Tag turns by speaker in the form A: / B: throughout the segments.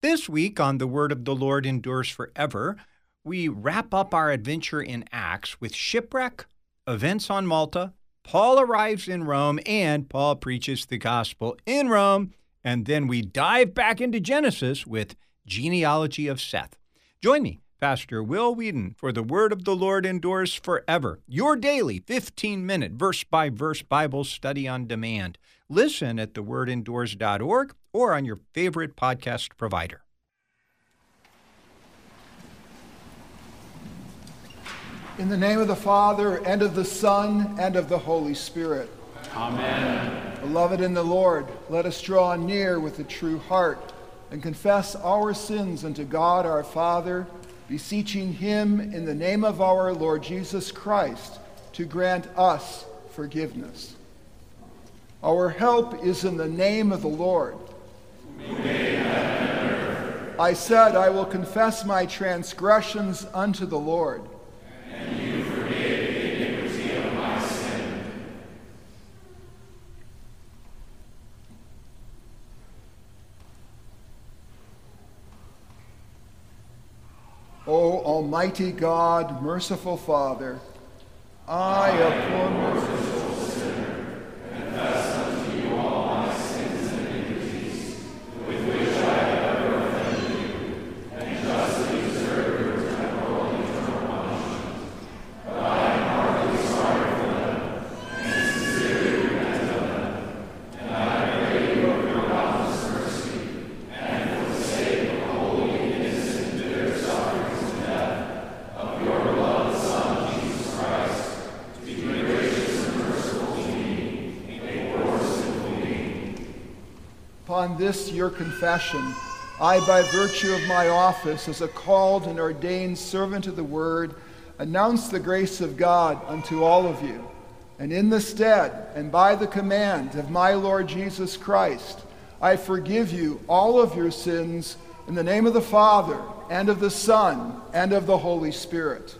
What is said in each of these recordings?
A: This week on The Word of the Lord Endures Forever, we wrap up our adventure in Acts with shipwreck, events on Malta, Paul arrives in Rome, and Paul preaches the gospel in Rome, and then we dive back into Genesis with genealogy of Seth. Join me, Pastor Will Weedon, for The Word of the Lord Endures Forever, your daily 15 minute verse by verse Bible study on demand. Listen at thewordendures.org or on your favorite podcast provider.
B: In the name of the Father, and of the Son, and of the Holy Spirit.
C: Amen.
B: Beloved in the Lord, let us draw near with a true heart and confess our sins unto God our Father, beseeching Him in the name of our Lord Jesus Christ to grant us forgiveness. Our help is in the name of the Lord. I said, I will confess my transgressions unto the Lord.
C: And you the iniquity of my sin.
B: O Almighty God, merciful Father, I, a poor merciful Upon this your confession, I, by virtue of my office as a called and ordained servant of the word, announce the grace of God unto all of you. And in the stead, and by the command of my Lord Jesus Christ, I forgive you all of your sins in the name of the Father, and of the Son, and of the Holy Spirit.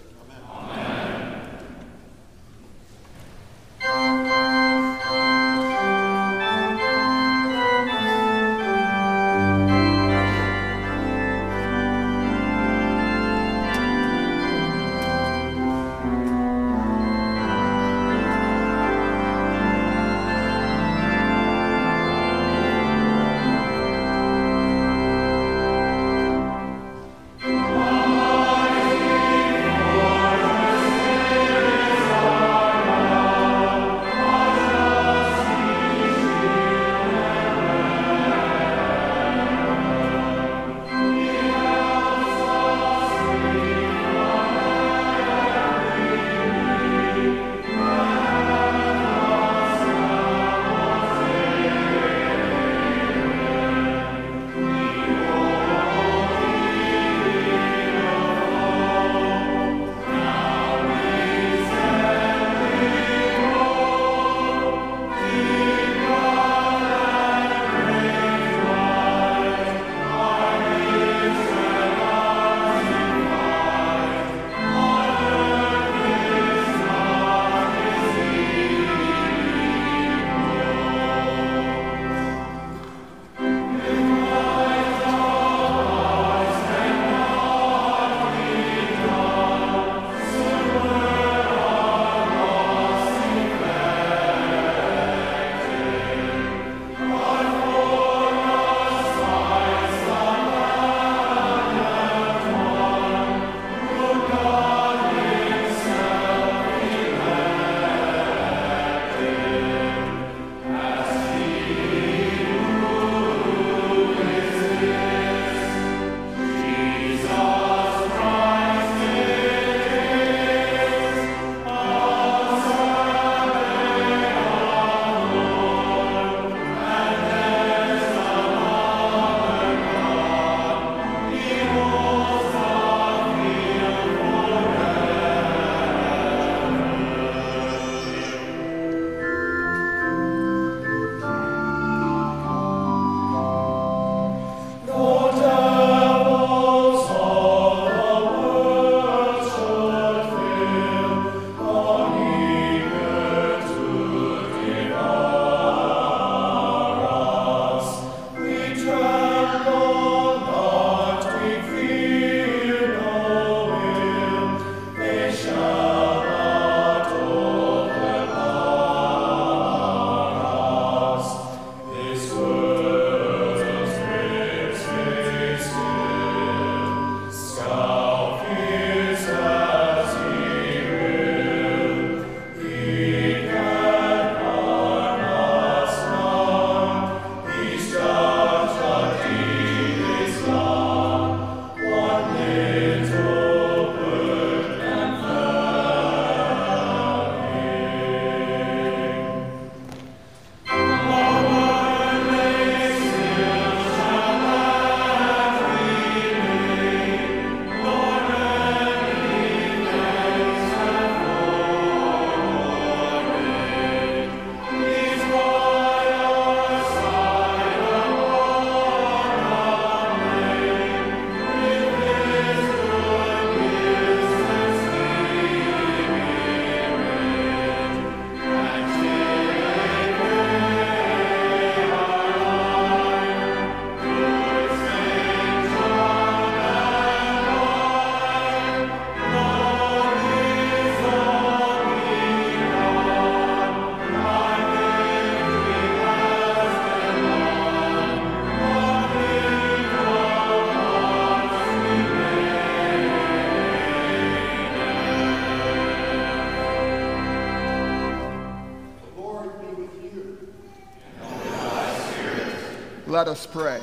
B: Let us pray.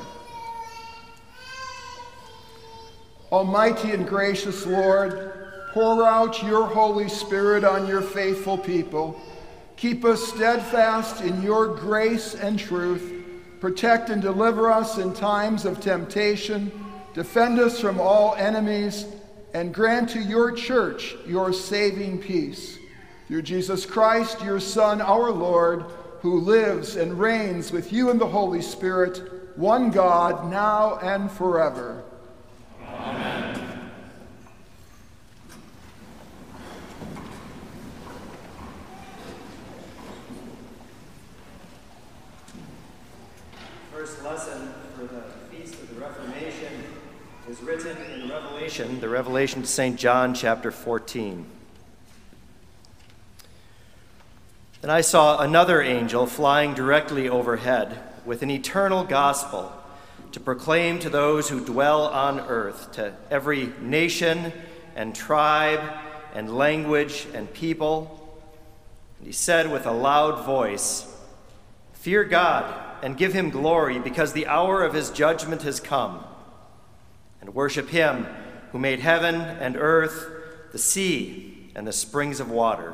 B: Almighty and gracious Lord, pour out your Holy Spirit on your faithful people. Keep us steadfast in your grace and truth. Protect and deliver us in times of temptation. Defend us from all enemies and grant to your church your saving peace. Through Jesus Christ, your Son, our Lord, who lives and reigns with you in the Holy Spirit, one God, now and forever.
C: Amen.
D: First lesson for the Feast of the Reformation is written in Revelation, the Revelation to St. John, chapter 14. Then I saw another angel flying directly overhead with an eternal gospel to proclaim to those who dwell on earth, to every nation and tribe and language and people. And he said with a loud voice, Fear God and give him glory, because the hour of his judgment has come. And worship him who made heaven and earth, the sea, and the springs of water.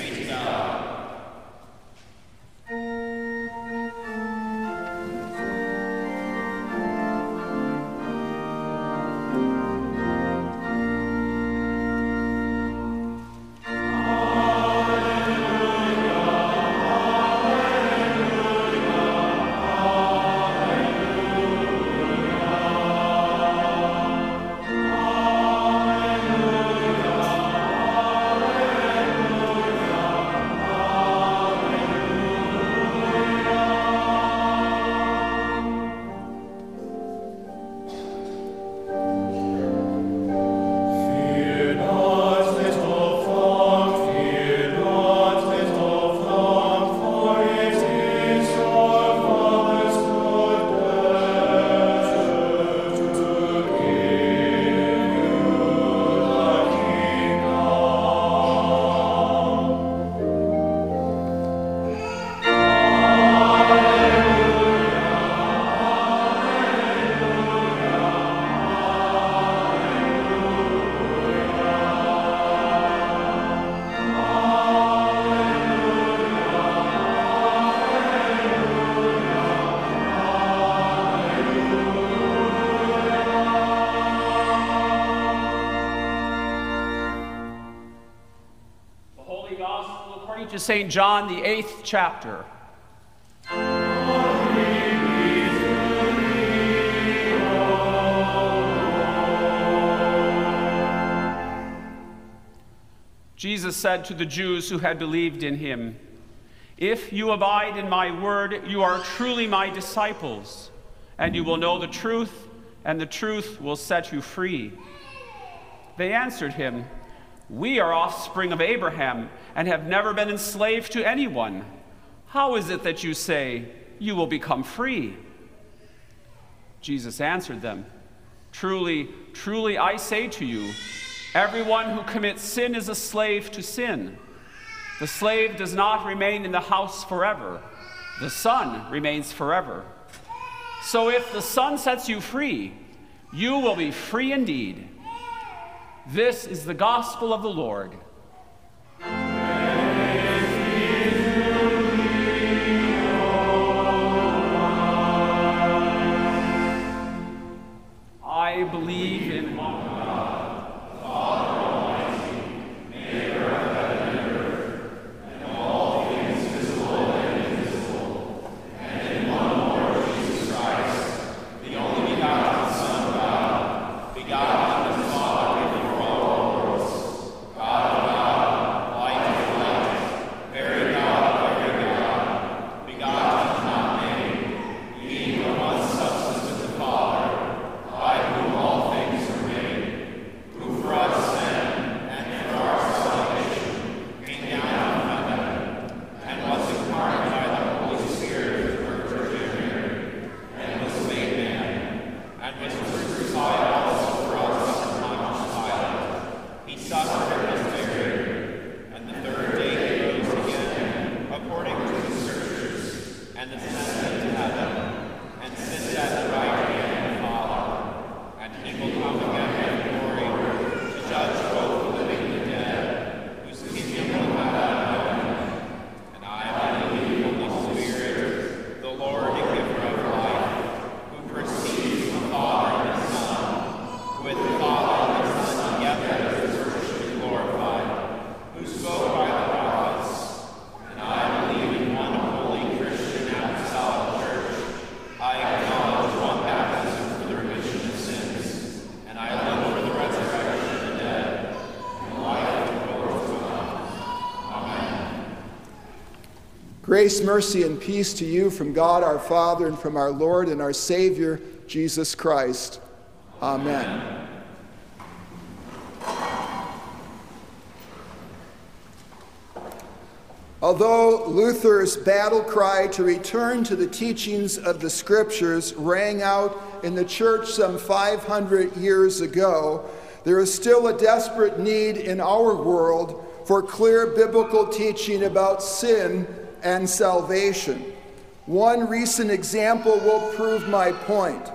E: St. John, the eighth chapter. Jesus said to the Jews who had believed in him, If you abide in my word, you are truly my disciples, and you will know the truth, and the truth will set you free. They answered him, We are offspring of Abraham and have never been enslaved to anyone. How is it that you say, You will become free? Jesus answered them, Truly, truly, I say to you, everyone who commits sin is a slave to sin. The slave does not remain in the house forever, the son remains forever. So if the son sets you free, you will be free indeed. This is the gospel of the Lord.
B: Grace, mercy, and peace to you from God our Father and from our Lord and our Savior, Jesus Christ. Amen. Although Luther's battle cry to return to the teachings of the Scriptures rang out in the church some 500 years ago, there is still a desperate need in our world for clear biblical teaching about sin and salvation. One recent example will prove my point.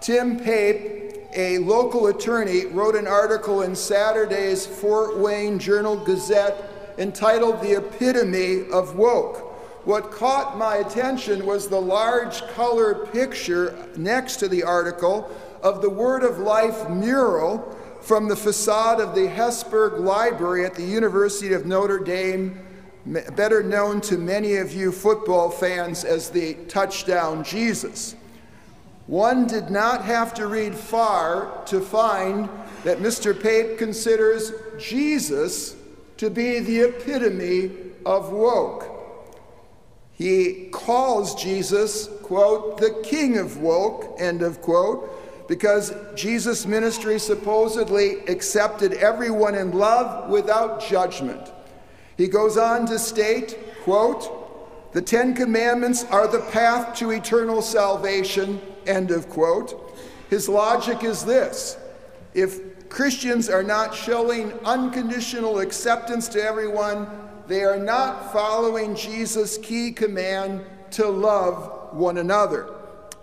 B: Tim Pape, a local attorney, wrote an article in Saturday's Fort Wayne Journal Gazette entitled The Epitome of Woke. What caught my attention was the large color picture next to the article of the Word of Life mural from the facade of the Hesburgh Library at the University of Notre Dame better known to many of you football fans as the touchdown Jesus. One did not have to read far to find that Mr. Pape considers Jesus to be the epitome of woke. He calls Jesus, quote, the king of woke, end of quote, because Jesus' ministry supposedly accepted everyone in love without judgment. He goes on to state, quote, the Ten Commandments are the path to eternal salvation, end of quote. His logic is this if Christians are not showing unconditional acceptance to everyone, they are not following Jesus' key command to love one another.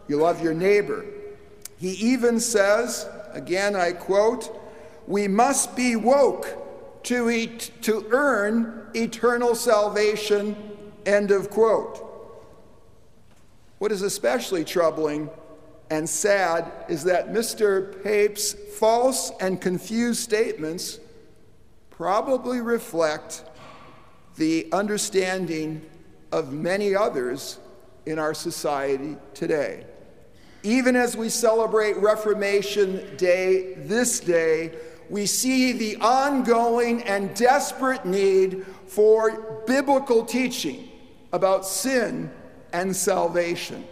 B: You love your neighbor. He even says, again I quote, we must be woke to, eat, to earn eternal salvation, end of quote. What is especially troubling and sad is that Mr. Pape's false and confused statements probably reflect the understanding of many others in our society today. Even as we celebrate Reformation Day this day, we see the ongoing and desperate need for biblical teaching about sin and salvation.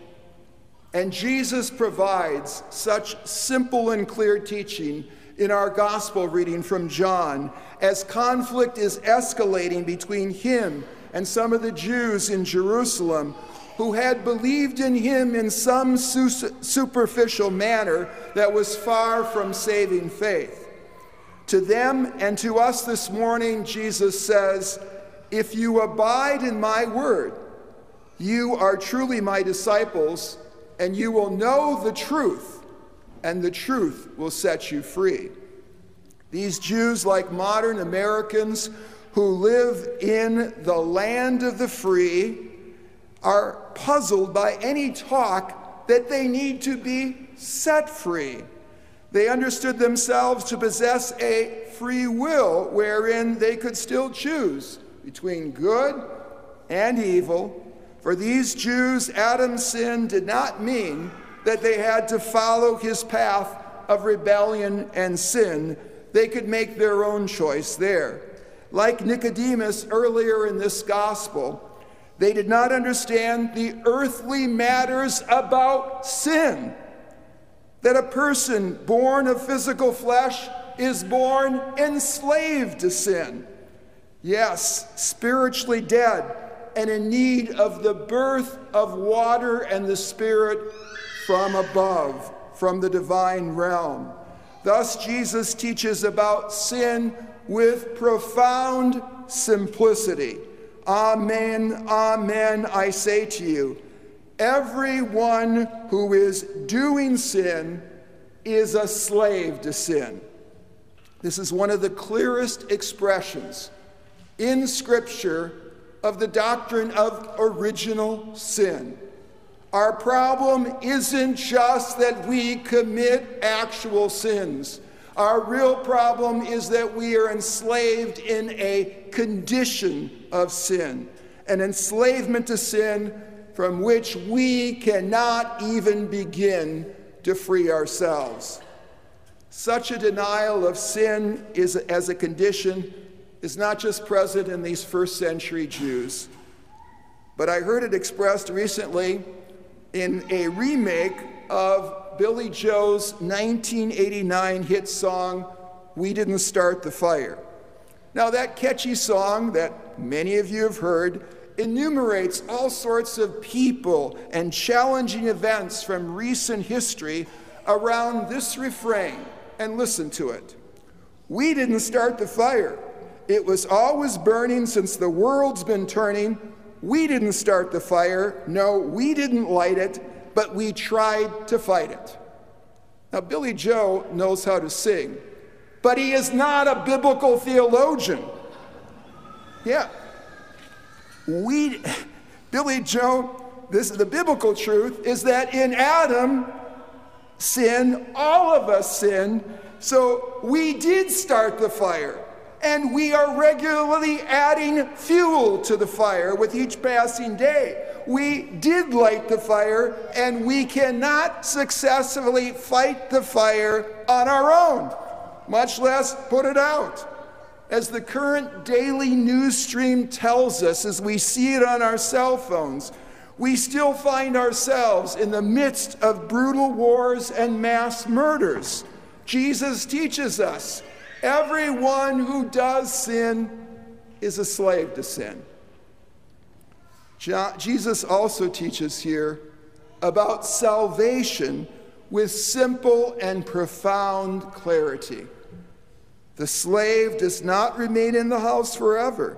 B: And Jesus provides such simple and clear teaching in our gospel reading from John as conflict is escalating between him and some of the Jews in Jerusalem who had believed in him in some su- superficial manner that was far from saving faith. To them and to us this morning, Jesus says, If you abide in my word, you are truly my disciples, and you will know the truth, and the truth will set you free. These Jews, like modern Americans who live in the land of the free, are puzzled by any talk that they need to be set free. They understood themselves to possess a free will wherein they could still choose between good and evil. For these Jews, Adam's sin did not mean that they had to follow his path of rebellion and sin. They could make their own choice there. Like Nicodemus earlier in this gospel, they did not understand the earthly matters about sin that a person born of physical flesh is born enslaved to sin. Yes, spiritually dead and in need of the birth of water and the Spirit from above, from the divine realm. Thus, Jesus teaches about sin with profound simplicity. Amen, amen, I say to you, everyone who is doing sin is a slave to sin. This is one of the clearest expressions in Scripture of the doctrine of original sin. Our problem isn't just that we commit actual sins. Our real problem is that we are enslaved in a condition of sin, an enslavement to sin from which we cannot even begin to free ourselves. Such a denial of sin is, as a condition is not just present in these first century Jews, but I heard it expressed recently in a remake of Billy Joel's 1989 hit song, We Didn't Start the Fire. Now, that catchy song that many of you have heard enumerates all sorts of people and challenging events from recent history around this refrain. And listen to it. We didn't start the fire. It was always burning since the world's been turning. We didn't start the fire. No, we didn't light it, but we tried to fight it. Now, Billy Joel knows how to sing, but he is not a biblical theologian. Yeah. We, Billy Joel, this is the biblical truth is that in Adam, sin, all of us sin. So we did start the fire. And we are regularly adding fuel to the fire with each passing day. We did light the fire, and we cannot successfully fight the fire on our own, much less put it out. As the current daily news stream tells us, as we see it on our cell phones, we still find ourselves in the midst of brutal wars and mass murders. Jesus teaches us everyone who does sin is a slave to sin. Jesus also teaches here about salvation with simple and profound clarity. The slave does not remain in the house forever,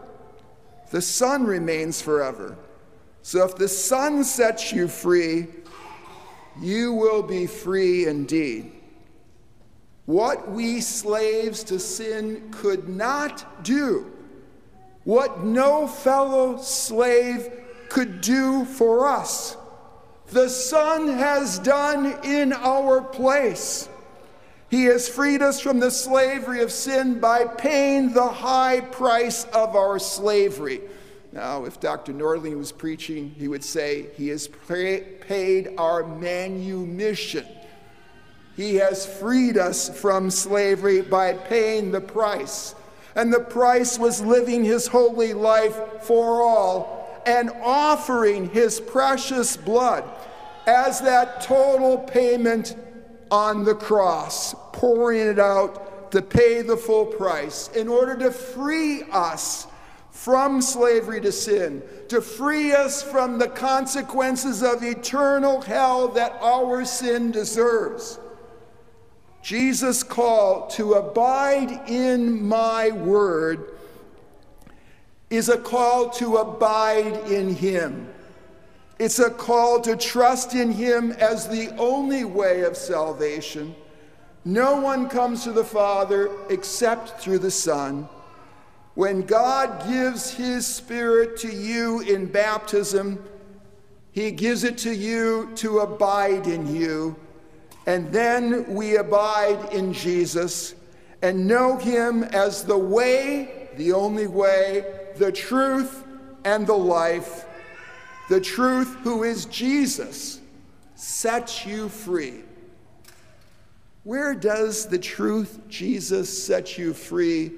B: the son remains forever. So if the Son sets you free, you will be free indeed. What we slaves to sin could not do, what no fellow slave could do for us, the Son has done in our place. He has freed us from the slavery of sin by paying the high price of our slavery. Now, if Dr. Nordling was preaching, he would say, He has paid our manumission. He has freed us from slavery by paying the price. And the price was living his holy life for all and offering his precious blood as that total payment on the cross, pouring it out to pay the full price in order to free us from slavery to sin, to free us from the consequences of eternal hell that our sin deserves. Jesus' call to abide in my word is a call to abide in him. It's a call to trust in him as the only way of salvation. No one comes to the Father except through the Son. When God gives His Spirit to you in baptism, He gives it to you to abide in you. And then we abide in Jesus and know Him as the way, the only way, the truth, and the life. The truth, who is Jesus, sets you free. Where does the truth, Jesus, set you free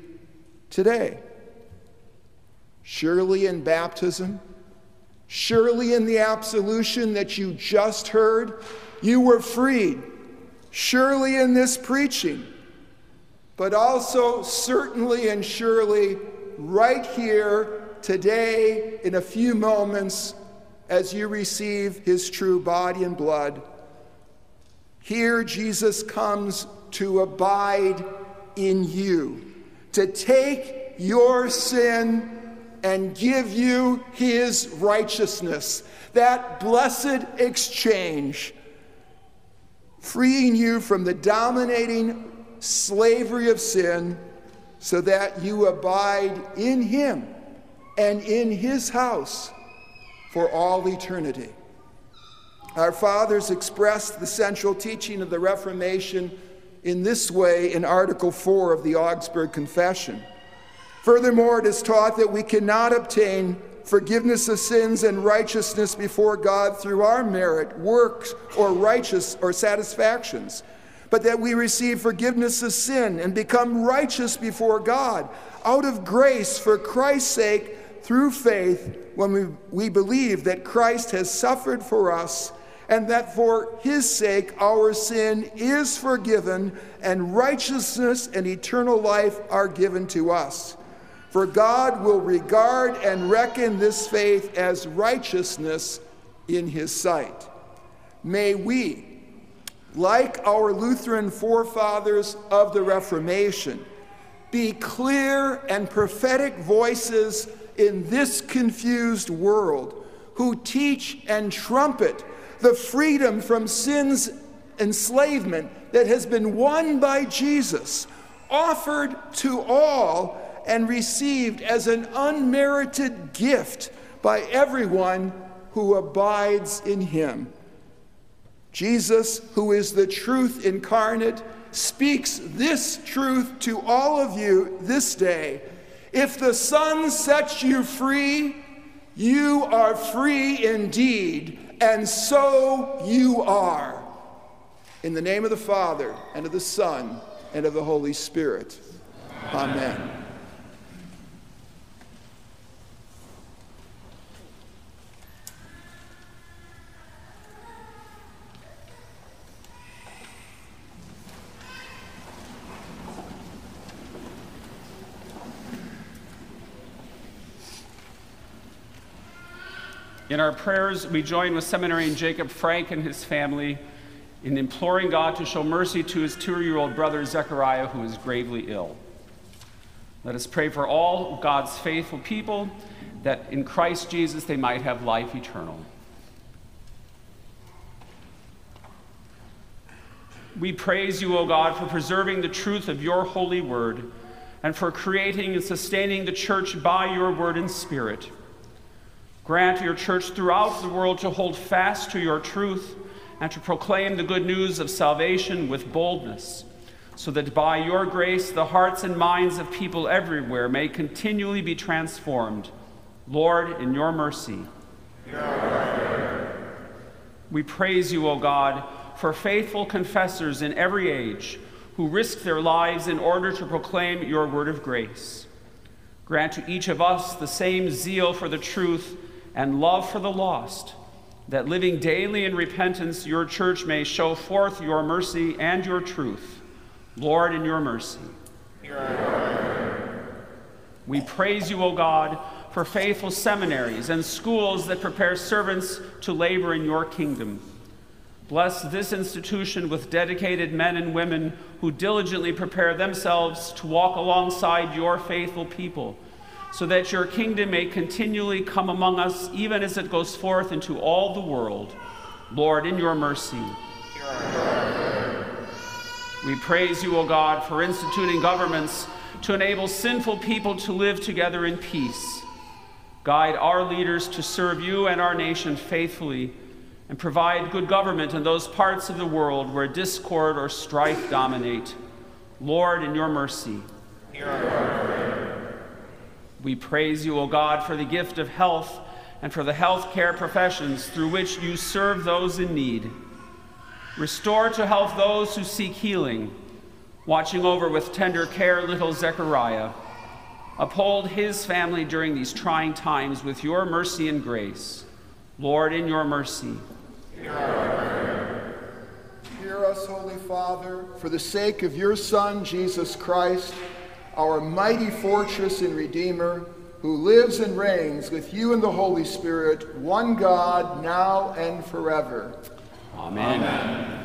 B: today? Surely in baptism, surely in the absolution that you just heard, you were freed. Surely in this preaching, but also certainly and surely right here today in a few moments as you receive his true body and blood. Here, Jesus comes to abide in you, to take your sin and give you his righteousness. That blessed exchange, freeing you from the dominating slavery of sin so that you abide in him and in his house for all eternity. Our fathers expressed the central teaching of the Reformation in this way in Article 4 of the Augsburg Confession. Furthermore, it is taught that we cannot obtain forgiveness of sins and righteousness before God through our merit, works, or righteous or satisfactions, but that we receive forgiveness of sin and become righteous before God out of grace for Christ's sake through faith when we, we believe that Christ has suffered for us and that for his sake our sin is forgiven and righteousness and eternal life are given to us. For God will regard and reckon this faith as righteousness in his sight. May we, like our Lutheran forefathers of the Reformation, be clear and prophetic voices in this confused world who teach and trumpet the freedom from sin's enslavement that has been won by Jesus, offered to all and received as an unmerited gift by everyone who abides in him. Jesus, who is the truth incarnate, speaks this truth to all of you this day. If the Son sets you free, you are free indeed, and so you are. In the name of the Father, and of the Son, and of the Holy Spirit. Amen. Amen.
E: In our prayers, we join with seminarian Jacob Frank and his family in imploring God to show mercy to his two year old brother Zechariah, who is gravely ill. Let us pray for all God's faithful people that in Christ Jesus they might have life eternal. We praise you, O God, for preserving the truth of your holy word and for creating and sustaining the church by your word and spirit. Grant your church throughout the world to hold fast to your truth and to proclaim the good news of salvation with boldness, so that by your grace the hearts and minds of people everywhere may continually be transformed. Lord, in your mercy. We praise you, O God, for faithful confessors in every age who risk their lives in order to proclaim your word of grace. Grant to each of us the same zeal for the truth and love for the lost, that living daily in repentance, your church may show forth your mercy and your truth. Lord, in your mercy. We praise you, O God, for faithful seminaries and schools that prepare servants to labor in your kingdom. Bless this institution with dedicated men and women who diligently prepare themselves to walk alongside your faithful people so that your kingdom may continually come among us, even as it goes forth into all the world. Lord, in your mercy. We praise you, O God, for instituting governments to enable sinful people to live together in peace. Guide our leaders to serve you and our nation faithfully and provide good government in those parts of the world where discord or strife dominate. Lord, in your mercy. We praise you, O God, for the gift of health and for the health care professions through which you serve those in need. Restore to health those who seek healing, watching over with tender care little Zechariah. Uphold his family during these trying times with your mercy and grace. Lord, in your mercy.
B: Hear us, Holy Father, for the sake of your Son, Jesus Christ our mighty fortress and Redeemer, who lives and reigns with you and the Holy Spirit, one God, now and forever.
E: Amen. Amen.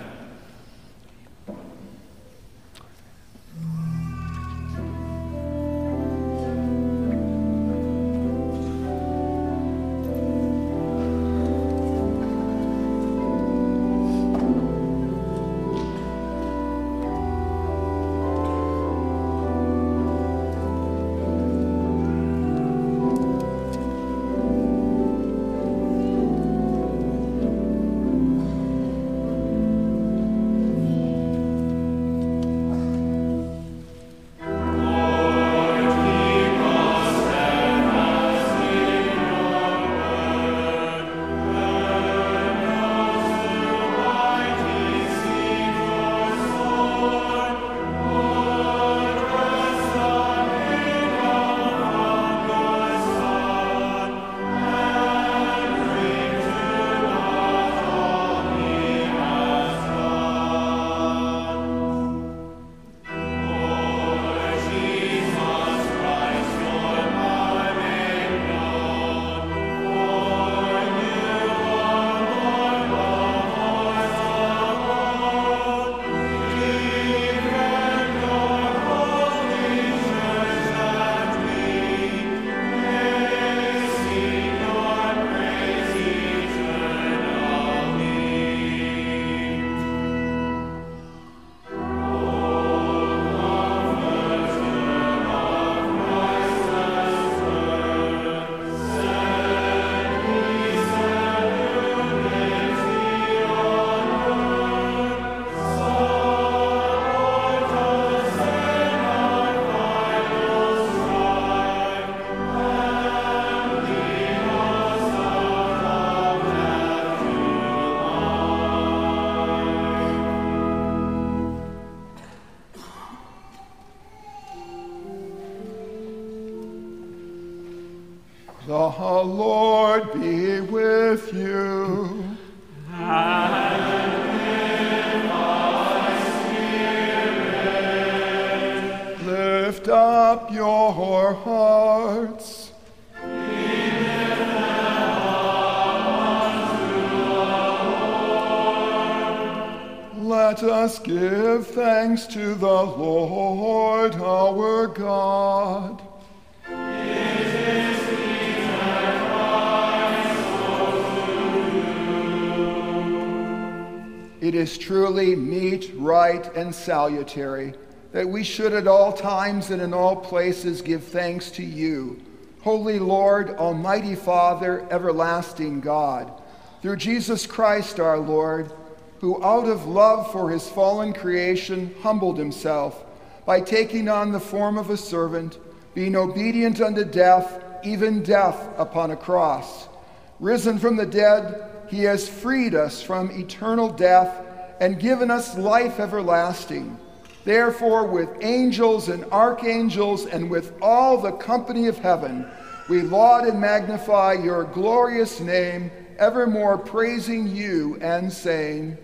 B: It is truly meet, right, and salutary that we should at all times and in all places give thanks to you, Holy Lord, Almighty Father, everlasting God, through Jesus Christ our Lord, who out of love for his fallen creation humbled himself by taking on the form of a servant, being obedient unto death, even death upon a cross. Risen from the dead, he has freed us from eternal death and given us life everlasting. Therefore, with angels and archangels and with all the company of heaven, we laud and magnify your glorious name, evermore praising you and saying,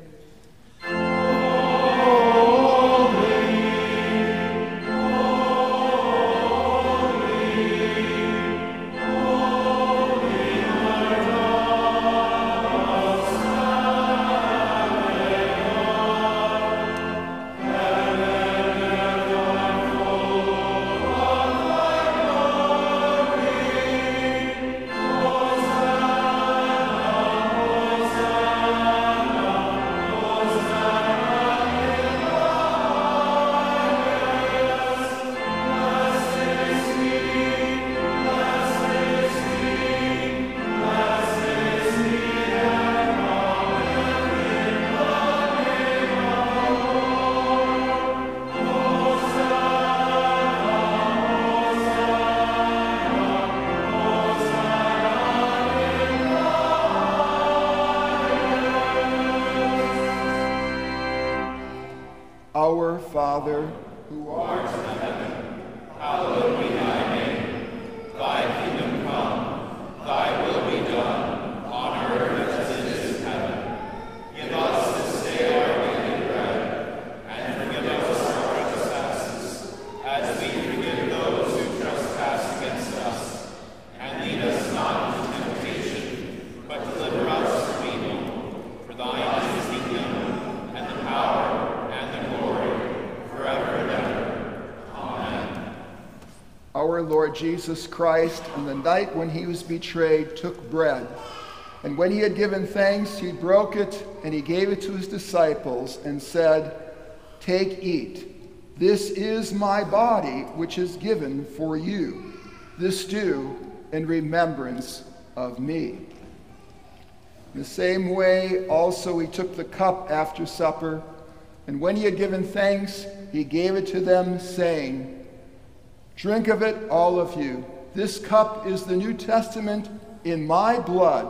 B: Father, who art in heaven,
C: Hallowed be thy name. Thy kingdom come, thy will be done, on earth as it is in heaven. Give us this day our daily bread, and forgive us our trespasses, as we forgive those who trespass against us. And lead us not into temptation, but deliver us from evil. For thine is the kingdom, and the power, and the glory, forever and ever. Amen.
B: our Jesus Christ, on the night when he was betrayed, took bread. And when he had given thanks, he broke it and he gave it to his disciples and said, Take, eat. This is my body, which is given for you. This do in remembrance of me. In the same way, also, he took the cup after supper, and when he had given thanks, he gave it to them, saying, Drink of it, all of you. This cup is the New Testament in my blood,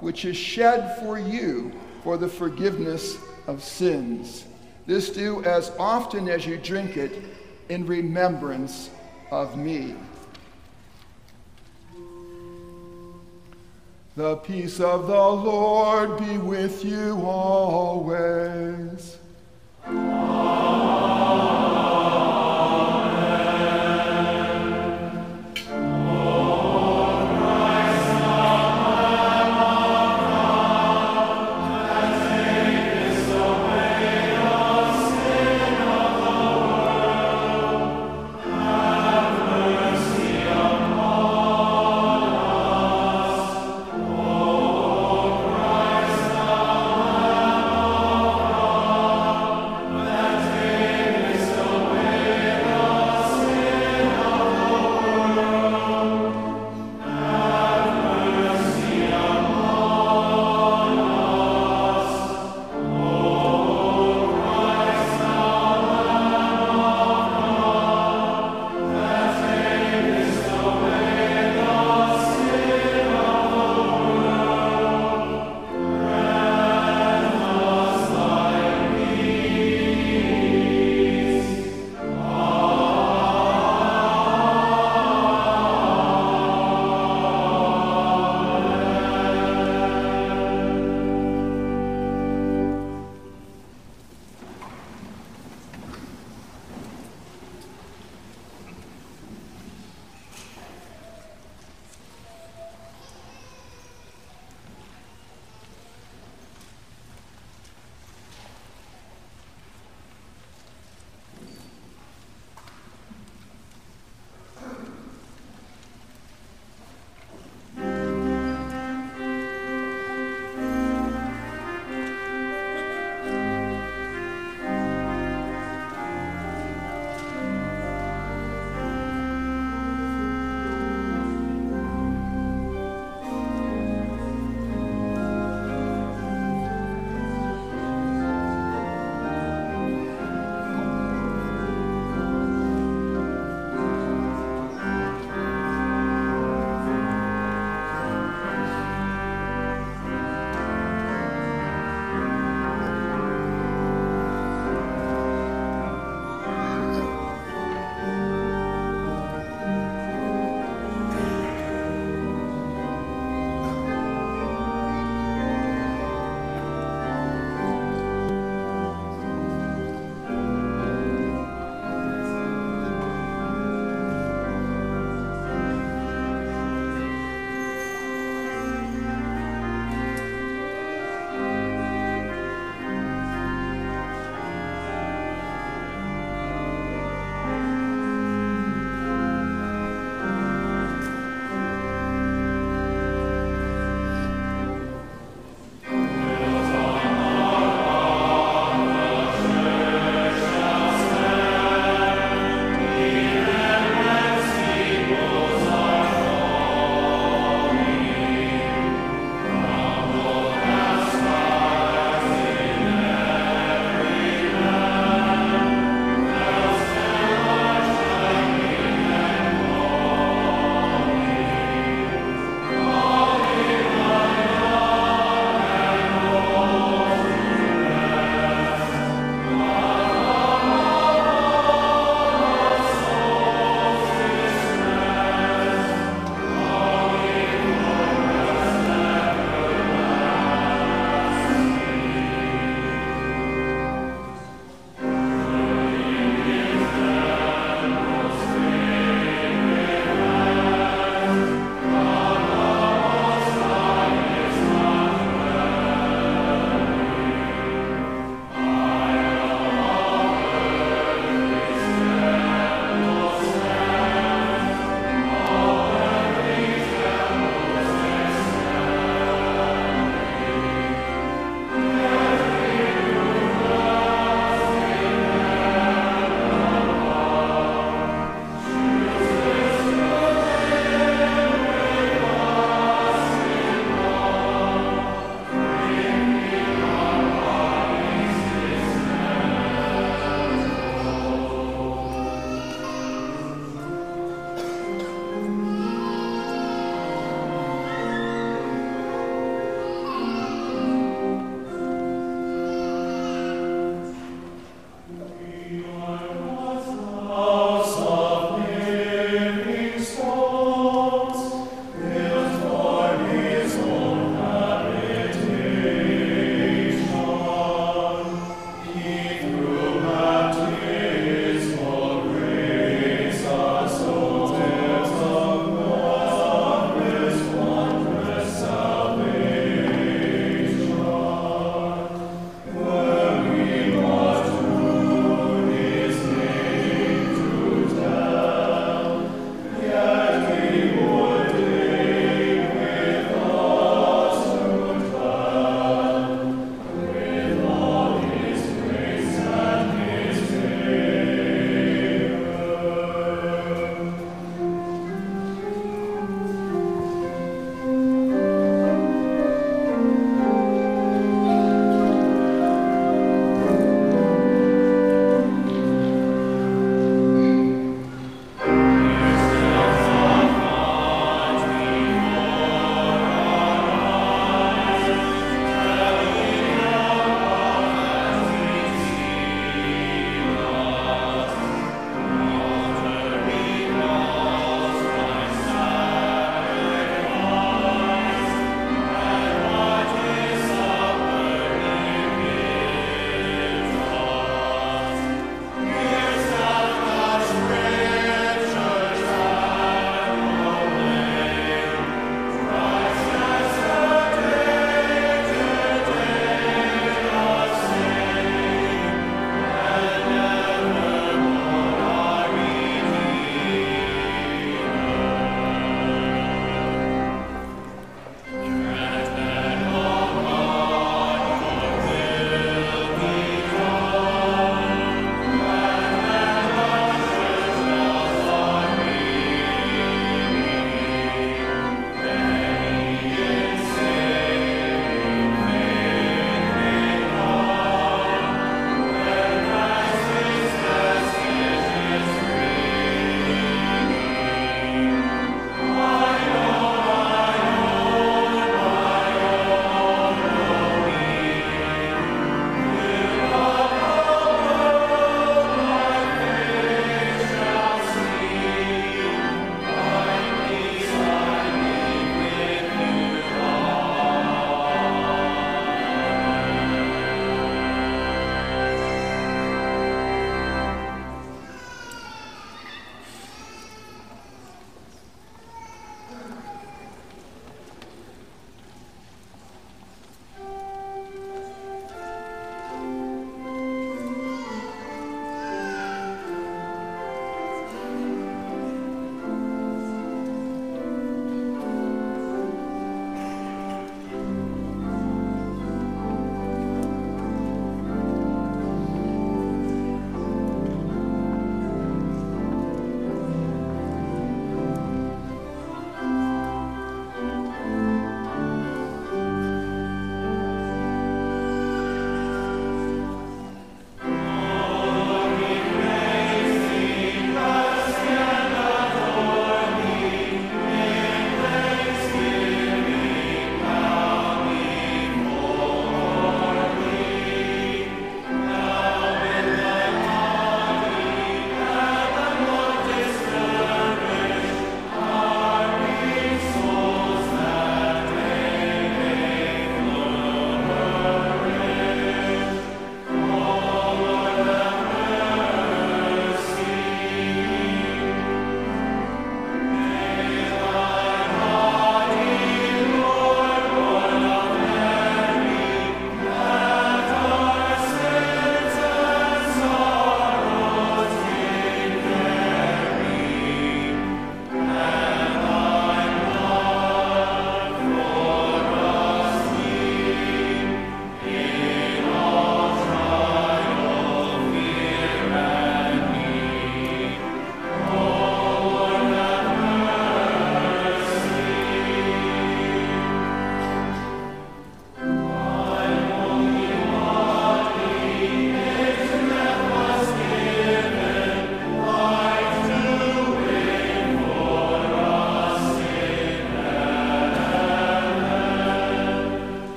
B: which is shed for you for the forgiveness of sins. This do as often as you drink it in remembrance of me. The peace of the Lord be with you always.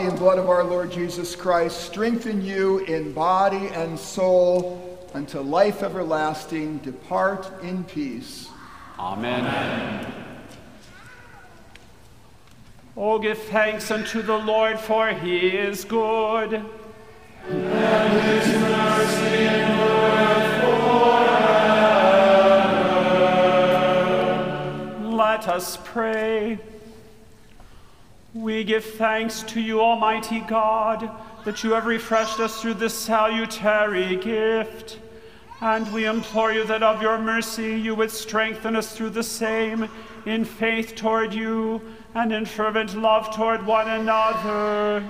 B: Body and blood of our Lord Jesus Christ strengthen you in body and soul unto life everlasting. Depart in peace.
E: Amen. Oh, give thanks unto the Lord, for he is good. And his mercy endureth forever. Let us pray. We give thanks to you, Almighty God, that you have refreshed us through this salutary gift. And we implore you that of your mercy you would strengthen us through the same in faith toward you and in fervent love toward one another.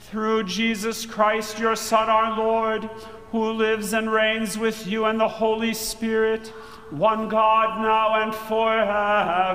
E: Through Jesus Christ, your Son, our Lord, who lives and reigns with you and the Holy Spirit, one God now and forever.